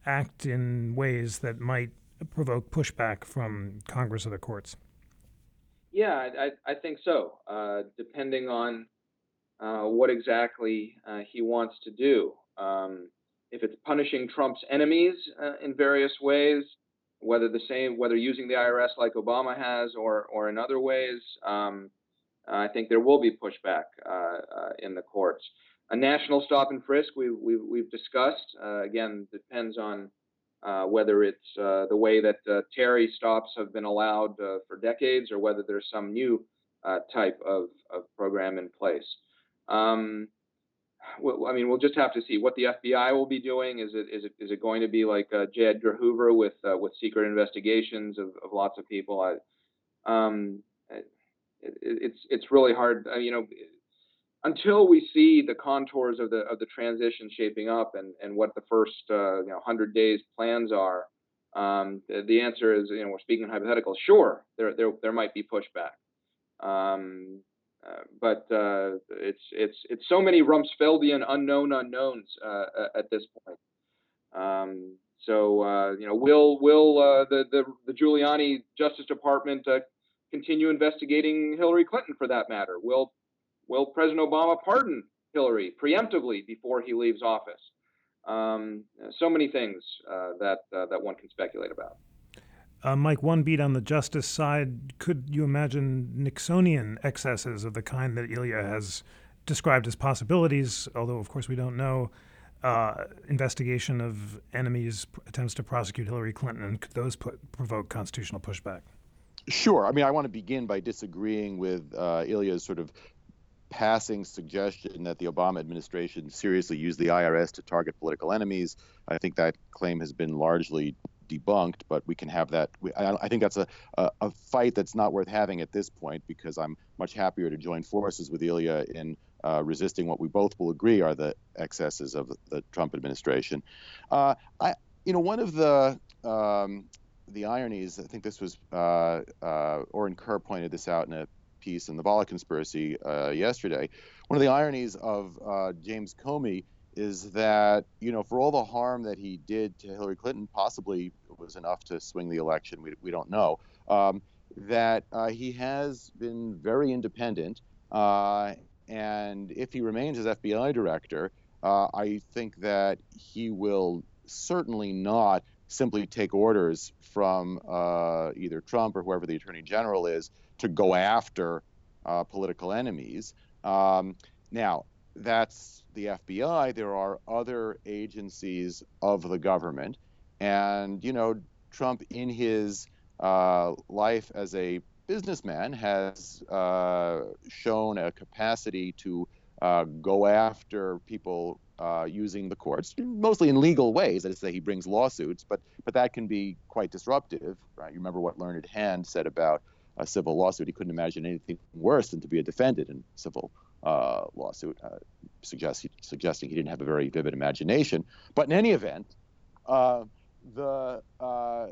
act in ways that might provoke pushback from Congress or the courts? Yeah, I, I think so. Uh, depending on uh, what exactly uh, he wants to do. Um, if it's punishing Trump's enemies uh, in various ways, whether the same, whether using the IRS like Obama has, or or in other ways, um, I think there will be pushback uh, uh, in the courts. A national stop and frisk we, we, we've discussed. again, depends on uh, whether it's uh, the way that uh, Terry stops have been allowed uh, for decades or whether there's some new uh, type of, of, program in place. Um, well, I mean, we'll just have to see what the FBI will be doing. Is it is it is it going to be like J. Edgar Hoover with with secret investigations of, of lots of people? I, um, it, it's it's really hard. you know, until we see the contours of the of the transition shaping up and and what the first uh, you know 100 days plans are um, the, the, answer is you know we're speaking hypothetical sure there there there might be pushback um, uh, but uh, it's it's it's so many Rumsfeldian unknown unknowns uh, at this point um, so uh, you know will will uh, the, the the Giuliani Justice Department continue investigating Hillary Clinton for that matter will will President Obama pardon Hillary preemptively before he leaves office? Um, so many things that that one can speculate about. Uh, Mike, one beat on the justice side. Could you imagine Nixonian excesses of the kind that Ilya has described as possibilities, although of course we don't know. Uh, investigation of enemies' attempts to prosecute Hillary Clinton, and could those put, provoke constitutional pushback? Sure. I mean, I want to begin by disagreeing with uh, Ilya's sort of passing suggestion that the Obama administration seriously used the IRS to target political enemies. I think that claim has been largely debunked, but we can have that. I, think that's a, a, a, fight that's not worth having at this point because I'm much happier to join forces with Ilya in uh, resisting what we both will agree are the excesses of the Trump administration. Uh, I, you know, one of the um, the ironies, I think this was uh, uh Orin Kerr pointed this out in a piece in the Volokh conspiracy uh, yesterday. One of the ironies of uh, James Comey is that you know for all the harm that he did to Hillary Clinton, possibly it was enough to swing the election. We we don't know. Um, that uh, he has been very independent, uh, and if he remains as FBI director, uh, I think that he will certainly not simply take orders from uh, either Trump or whoever the attorney general is to go after uh, political enemies. Um, now, that's the FBI. There are other agencies of the government. And, you know, Trump, in his uh, life as a businessman, has uh, shown a capacity to uh, go after people uh, using the courts, mostly in legal ways. That is say, he brings lawsuits, but but that can be quite disruptive. Right? You remember what Learned Hand said about a civil lawsuit. He couldn't imagine anything worse than to be a defendant in civil uh, lawsuit, uh, suggest, suggesting he didn't have a very vivid imagination. But in any event, uh, the uh,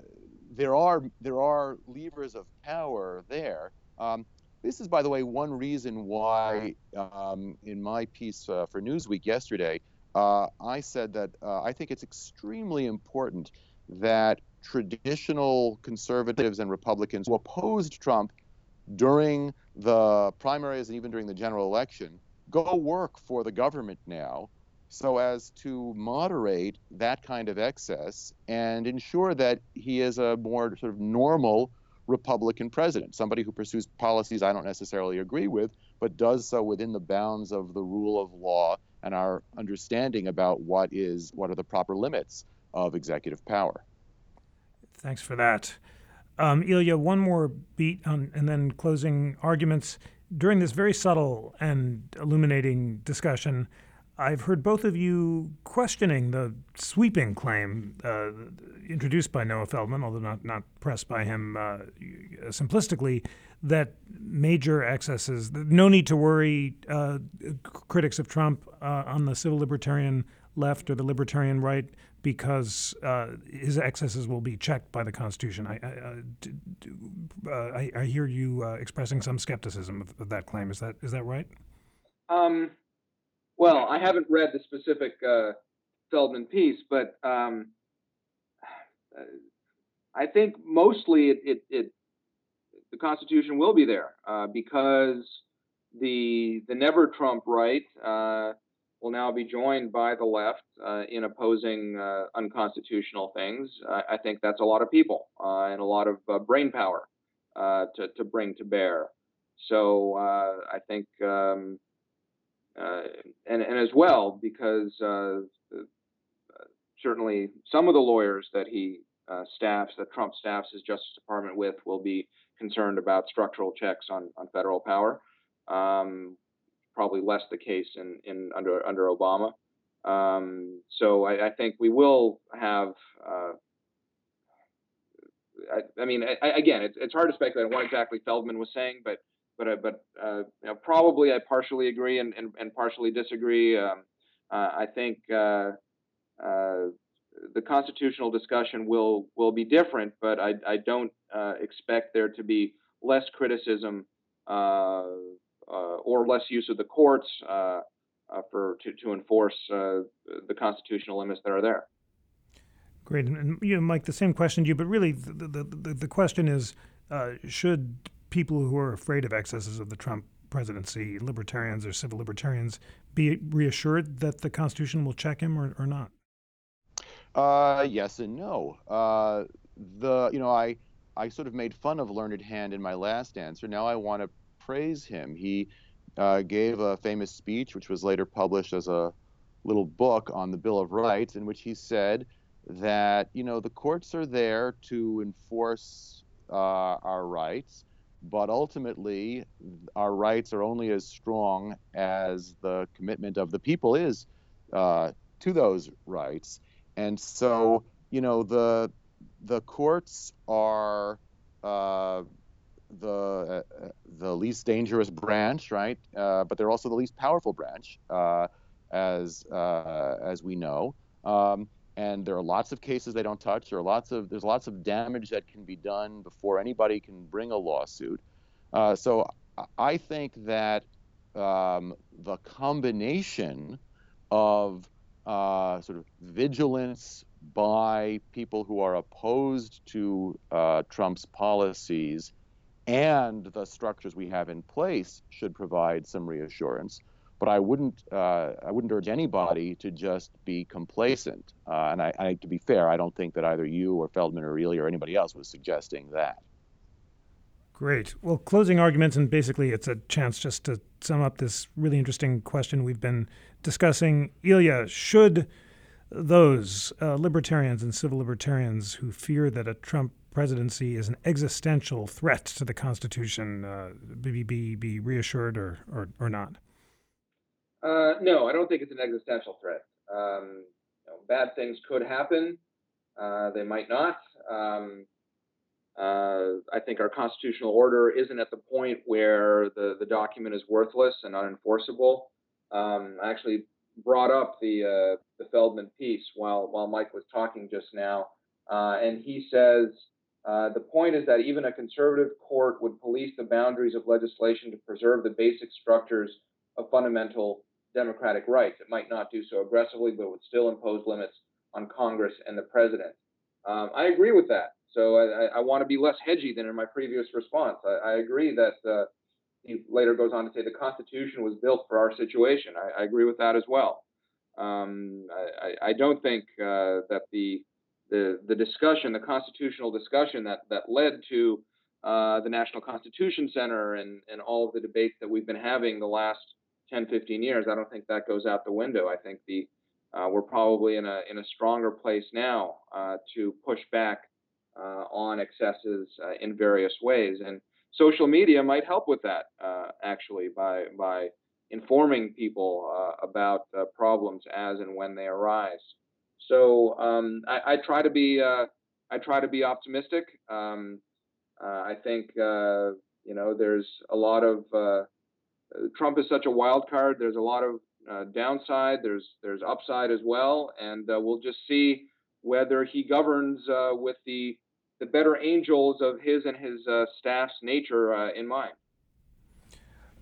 there are there are levers of power there. Um, this is, by the way, one reason why, um, in my piece uh, for Newsweek yesterday, uh, I said that I think it's extremely important that traditional conservatives and Republicans who opposed Trump during the primaries and even during the general election go work for the government now so as to moderate that kind of excess and ensure that he is a more sort of normal Republican president, somebody who pursues policies I don't necessarily agree with, but does so within the bounds of the rule of law and our understanding about what is what are the proper limits of executive power. Thanks for that. Um, Ilya, one more beat on, and then closing arguments. During this very subtle and illuminating discussion, I've heard both of you questioning the sweeping claim uh, introduced by Noah Feldman, although not, not pressed by him uh, simplistically, that major excesses, no need to worry, uh, critics of Trump uh, on the civil libertarian left or the libertarian right because uh, his excesses will be checked by the Constitution. I, I, uh, I hear you uh, expressing some skepticism of, of, that claim. Is that is that right? Um, well, I haven't read the specific uh, Feldman piece, but um, I think mostly it, it, it, the Constitution will be there uh, because the the never Trump right uh, will now be joined by the left uh, in opposing uh, unconstitutional things. I, I, think that's a lot of people uh, and a lot of uh, brain power uh, to, to bring to bear. So I think, um, and, and as well, because certainly some of the lawyers that he staffs, that Trump staffs his Justice Department with, will be concerned about structural checks on, on federal power. Um, probably less the case in, in under under Obama. Um, so I, I, think we will have. Uh, I, I, mean, I, again, it's, it's hard to speculate on what exactly Feldman was saying, but but uh, but uh, you know, probably I partially agree and, and, and partially disagree. Um, uh, I think uh, uh, the constitutional discussion will will be different, but I, I don't expect there to be less criticism or less use of the courts uh, uh, for to, to enforce the constitutional limits that are there. Great, and, and you know, Mike, the same question to you, but really the the, the, the question is, should people who are afraid of excesses of the Trump presidency, libertarians or civil libertarians, be reassured that the Constitution will check him or, or not? Uh, yes and no. Uh, the you know I I sort of made fun of Learned Hand in my last answer. Now I want to praise him. He uh, gave a famous speech, which was later published as a little book on the Bill of Rights, in which he said that you know the courts are there to enforce uh, our rights, but ultimately our rights are only as strong as the commitment of the people is uh, to those rights. And so you know the the courts are uh, the uh, the least dangerous branch, right? Uh, but they're also the least powerful branch, uh, as uh, as we know. Um, and there are lots of cases they don't touch. There are lots of there's lots of damage that can be done before anybody can bring a lawsuit. Uh, so I think that um, the combination of sort of vigilance by people who are opposed to Trump's policies and the structures we have in place should provide some reassurance. But I wouldn't, uh, I wouldn't urge anybody to just be complacent. Uh, and I, I, to be fair, I don't think that either you or Feldman or Ilya or anybody else was suggesting that. Great. Well, closing arguments, and basically it's a chance just to sum up this really interesting question we've been discussing. Ilya, should those uh, libertarians and civil libertarians who fear that a Trump presidency is an existential threat to the Constitution, uh, be, be, be reassured or, or, or not? Uh, no, I don't think it's an existential threat. Um, you know, bad things could happen. Uh, they might not. Um, uh, I think our constitutional order isn't at the point where the, the document is worthless and unenforceable. Um, I actually brought up the uh, the Feldman piece while while Mike was talking just now, uh, and he says uh, the point is that even a conservative court would police the boundaries of legislation to preserve the basic structures of fundamental democratic rights. It might not do so aggressively, but would still impose limits on Congress and the president. Um, I agree with that. So I, I want to be less hedgy than in my previous response. I, I agree that uh, he later goes on to say the Constitution was built for our situation. I, I agree with that as well. Um, I, don't think uh, that the the discussion, the constitutional discussion that that led to uh, the National Constitution Center and and all of the debates that we've been having the last 10, 15 years. I don't think that goes out the window. I think the uh, we're probably in a in a stronger place now uh, to push back uh, on excesses uh, in various ways, and social media might help with that uh, actually by by informing people about problems as and when they arise. So um, I, I, try to be uh, I try to be optimistic. Um, uh, I think uh, you know there's a lot of uh, Trump is such a wild card. There's a lot of uh, downside. There's there's upside as well, and uh, we'll just see whether he governs with the the better angels of his and his staff's nature in mind.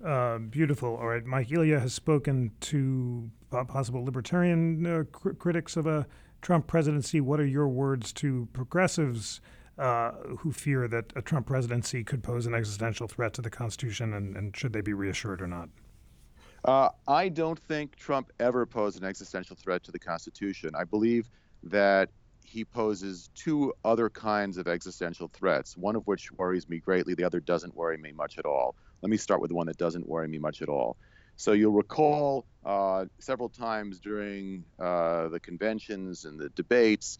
Uh, beautiful. All right. Mike Ilya has spoken to possible libertarian uh, cr- critics of a Trump presidency. What are your words to progressives uh, who fear that a Trump presidency could pose an existential threat to the Constitution, and, and should they be reassured or not? Uh, I don't think Trump ever posed an existential threat to the Constitution. I believe that he poses two other kinds of existential threats, one of which worries me greatly, the other doesn't worry me much at all. Let me start with the one that doesn't worry me much at all. So you'll recall uh, several times during uh, the conventions and the debates,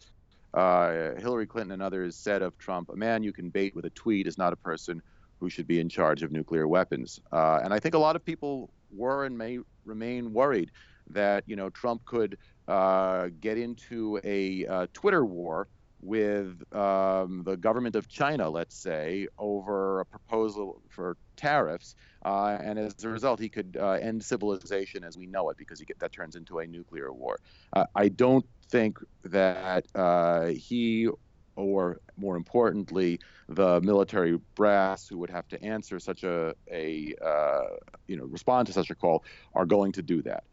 uh, Hillary Clinton and others said of Trump, a man you can bait with a tweet is not a person who should be in charge of nuclear weapons. Uh, and I think a lot of people were and may remain worried that you know Trump could uh, get into a uh, Twitter war with um, the government of China, let's say, over a proposal for tariffs, uh, and as a result, he could uh, end civilization as we know it because get, that turns into a nuclear war. Uh, I don't think that uh, he, or more importantly, the military brass who would have to answer such a, a uh, you know, respond to such a call, are going to do that.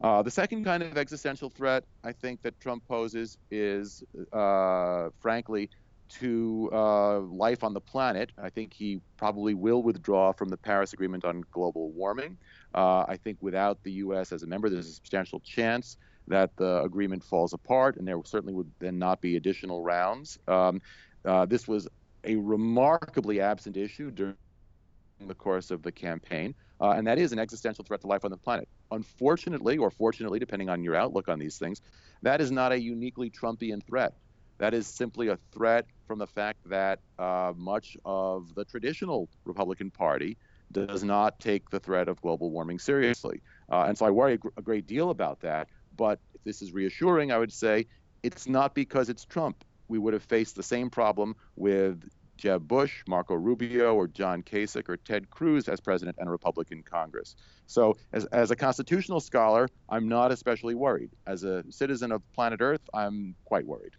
Uh, the second kind of existential threat I think that Trump poses is, uh, frankly, to uh, life on the planet. I think he probably will withdraw from the Paris Agreement on global warming. Uh, I think without the U.S. as a member, there's a substantial chance that the agreement falls apart, and there certainly would then not be additional rounds. Um, uh, this was a remarkably absent issue during the course of the campaign. Uh, and that is an existential threat to life on the planet. Unfortunately, or fortunately, depending on your outlook on these things, that is not a uniquely Trumpian threat. That is simply a threat from the fact that uh, much of the traditional Republican Party does not take the threat of global warming seriously. Uh, and so I worry a, gr- a great deal about that. But if this is reassuring, I would say it's not because it's Trump. We would have faced the same problem with Jeb Bush, Marco Rubio, or John Kasich, or Ted Cruz as president and a Republican Congress. So, as, as a constitutional scholar, I'm not especially worried. As a citizen of planet Earth, I'm quite worried.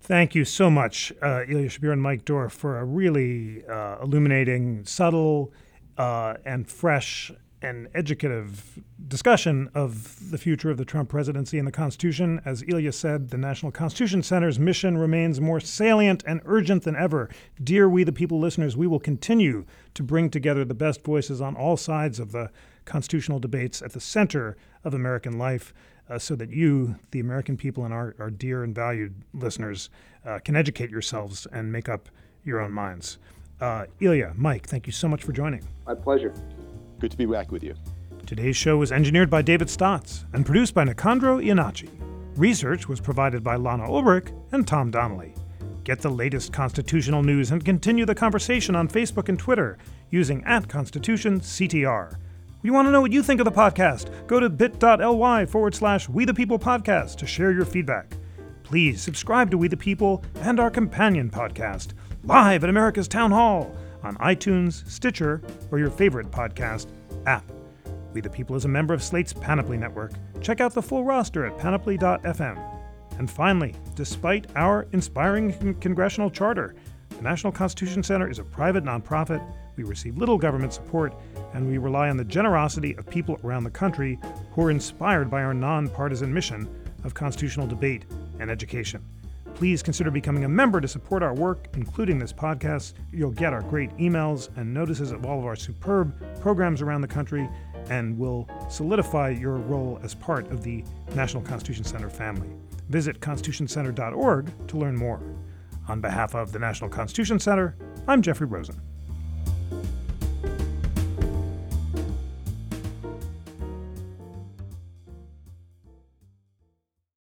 Thank you so much, uh, Ilya Shapiro and Mike Dorf, for a really uh, illuminating, subtle, uh, and fresh and educative discussion of the future of the Trump presidency and the Constitution. As Ilya said, the National Constitution Center's mission remains more salient and urgent than ever. Dear We the People listeners, we will continue to bring together the best voices on all sides of the constitutional debates at the center of American life. Uh, so that you, the American people, and our, our dear and valued listeners, uh, can educate yourselves and make up your own minds. Uh, Ilya, Mike, thank you so much for joining. My pleasure. Good to be back with you. Today's show was engineered by David Stotts and produced by Nicandro Iannacci. Research was provided by Lana Ulrich and Tom Donnelly. Get the latest constitutional news and continue the conversation on Facebook and Twitter using at Constitution CTR. We want to know what you think of the podcast. Go to bit.ly forward slash We the People podcast to share your feedback. Please subscribe to We the People and our companion podcast, live at America's Town Hall on iTunes, Stitcher, or your favorite podcast app. We the People is a member of Slate's Panoply Network. Check out the full roster at panoply.fm. And finally, despite our inspiring con- congressional charter, the National Constitution Center is a private nonprofit. We receive little government support, and we rely on the generosity of people around the country who are inspired by our nonpartisan mission of constitutional debate and education. Please consider becoming a member to support our work, including this podcast. You'll get our great emails and notices of all of our superb programs around the country, and will solidify your role as part of the National Constitution Center family. Visit constitutioncenter.org to learn more. On behalf of the National Constitution Center, I'm Jeffrey Rosen.